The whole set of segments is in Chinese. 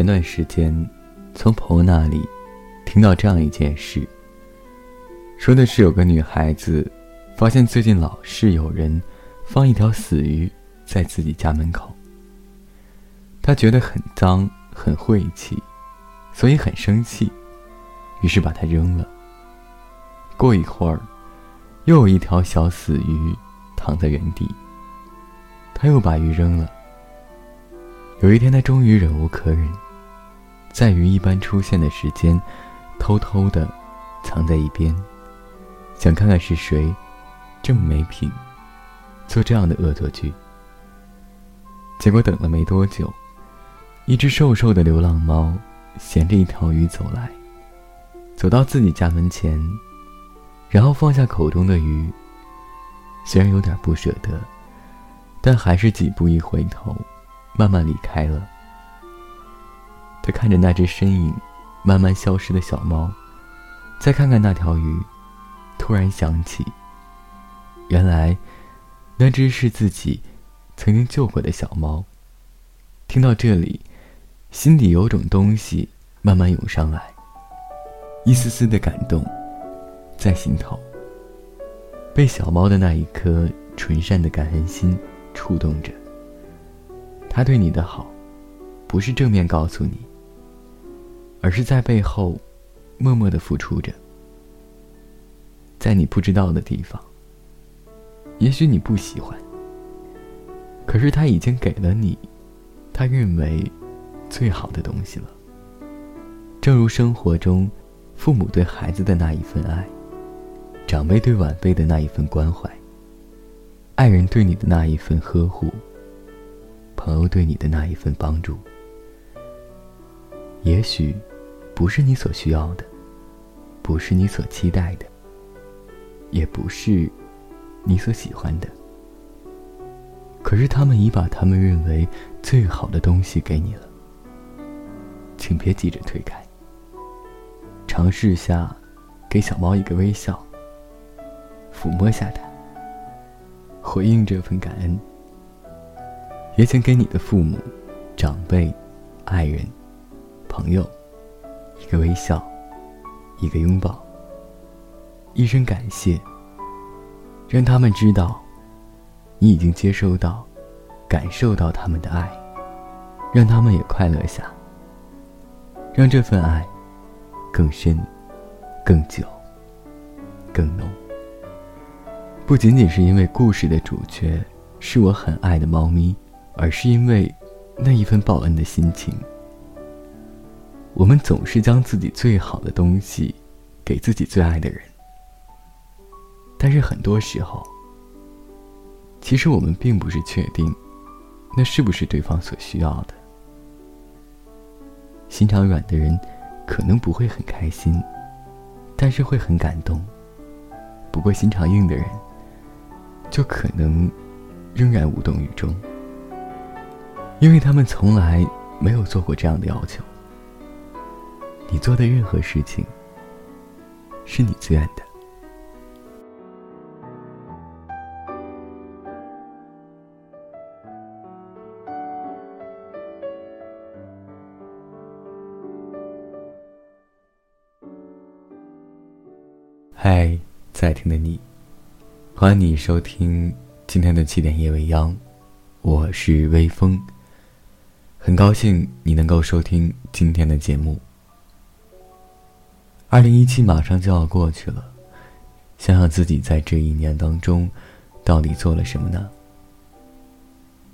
前段时间从朋友那里听到这样一件事，说的是有个女孩子发现最近老是有人放一条死鱼在自己家门口，她觉得很脏很晦气，所以很生气，于是把它扔了。过一会儿，又有一条小死鱼躺在原地，她又把鱼扔了。有一天，他终于忍无可忍，在鱼一般出现的时间，偷偷的藏在一边，想看看是谁这么没品，做这样的恶作剧。结果等了没多久，一只瘦瘦的流浪猫衔着一条鱼走来，走到自己家门前，然后放下口中的鱼。虽然有点不舍得，但还是几步一回头。慢慢离开了。看着那只身影慢慢消失的小猫，再看看那条鱼，突然想起，原来那只是自己曾经救过的小猫。听到这里，心底有种东西慢慢涌上来，一丝丝的感动在心头，被小猫的那一颗纯善的感恩心触动着。他对你的好，不是正面告诉你，而是在背后默默的付出着。在你不知道的地方，也许你不喜欢，可是他已经给了你他认为最好的东西了。正如生活中父母对孩子的那一份爱，长辈对晚辈的那一份关怀，爱人对你的那一份呵护。朋友对你的那一份帮助，也许不是你所需要的，不是你所期待的，也不是你所喜欢的。可是他们已把他们认为最好的东西给你了，请别急着推开。尝试下，给小猫一个微笑，抚摸下它，回应这份感恩。也请给你的父母、长辈、爱人、朋友一个微笑，一个拥抱，一声感谢。让他们知道，你已经接收到、感受到他们的爱，让他们也快乐下。让这份爱更深、更久、更浓。不仅仅是因为故事的主角是我很爱的猫咪。而是因为那一份报恩的心情。我们总是将自己最好的东西给自己最爱的人，但是很多时候，其实我们并不是确定那是不是对方所需要的。心肠软的人可能不会很开心，但是会很感动；不过心肠硬的人就可能仍然无动于衷。因为他们从来没有做过这样的要求。你做的任何事情，是你自愿的。嗨，在听的你，欢迎你收听今天的七点夜未央，我是微风。很高兴你能够收听今天的节目。二零一七马上就要过去了，想想自己在这一年当中，到底做了什么呢？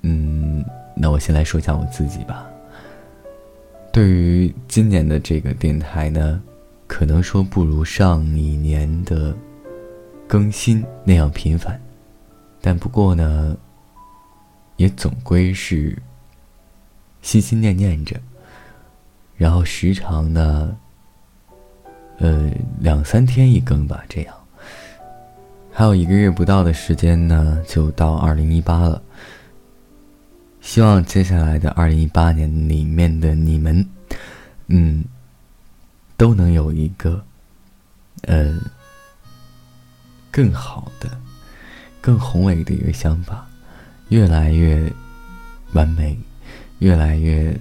嗯，那我先来说一下我自己吧。对于今年的这个电台呢，可能说不如上一年的更新那样频繁，但不过呢，也总归是。心心念念着，然后时常呢，呃，两三天一更吧，这样。还有一个月不到的时间呢，就到二零一八了。希望接下来的二零一八年里面的你们，嗯，都能有一个，呃，更好的、更宏伟的一个想法，越来越完美。越来越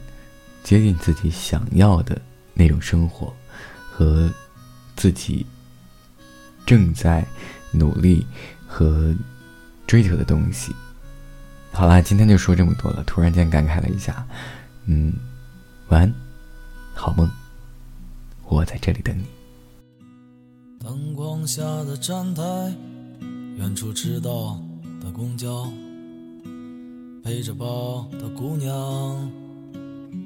接近自己想要的那种生活，和自己正在努力和追求的东西。好啦，今天就说这么多了。突然间感慨了一下，嗯，晚安，好梦，我在这里等你。灯光下的站台，远处迟到的公交，背着包的姑娘。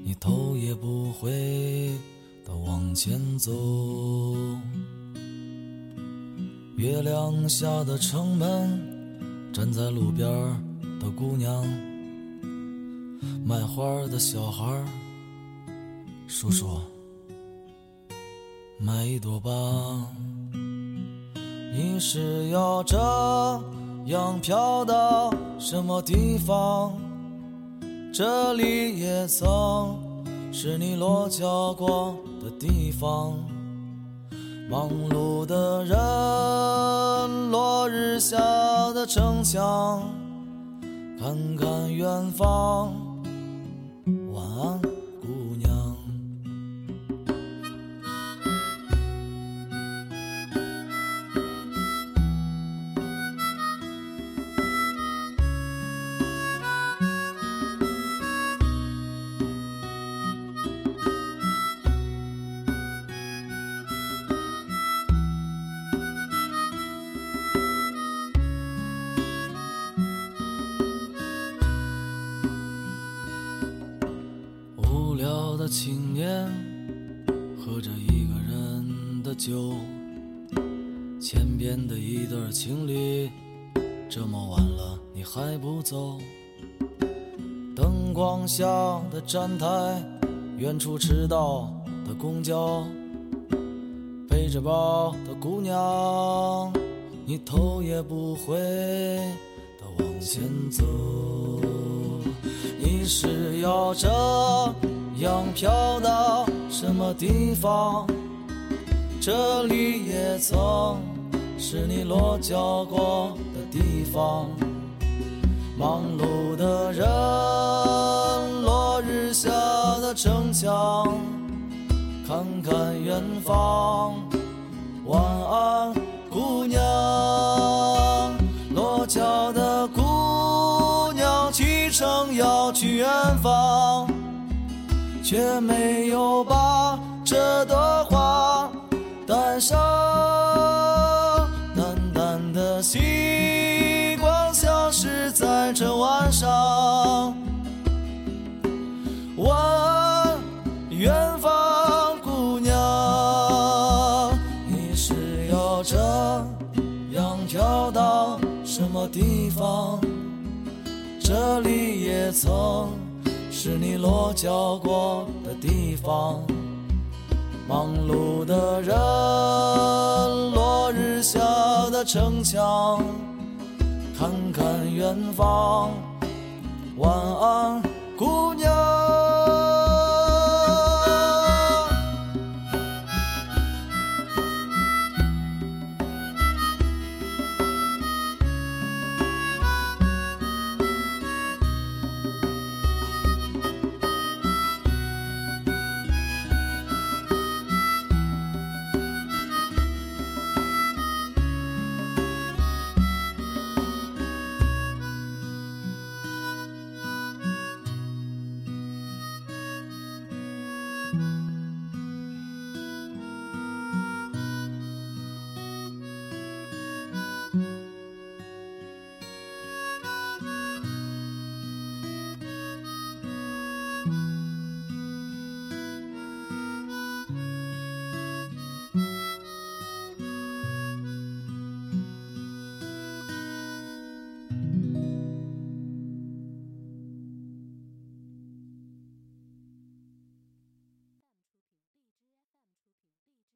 你头也不回的往前走，月亮下的城门，站在路边的姑娘，卖花的小孩，叔叔，买一朵吧。你是要这样飘到什么地方？这里也曾是你落脚过的地方，忙碌的人，落日下的城墙，看看远方，晚安。就，前边的一对情侣，这么晚了你还不走？灯光下的站台，远处迟到的公交，背着包的姑娘，你头也不回的往前走，你是要这？样飘到什么地方？这里也曾是你落脚过的地方。忙碌的人，落日下的城墙，看看远方。晚安，姑娘。落脚的姑娘，启程要去远方。却没有把这朵花上。问远方姑娘，你是要这样飘到什么地方？这里也曾。是你落脚过的地方，忙碌的人，落日下的城墙，看看远方，晚安，姑娘。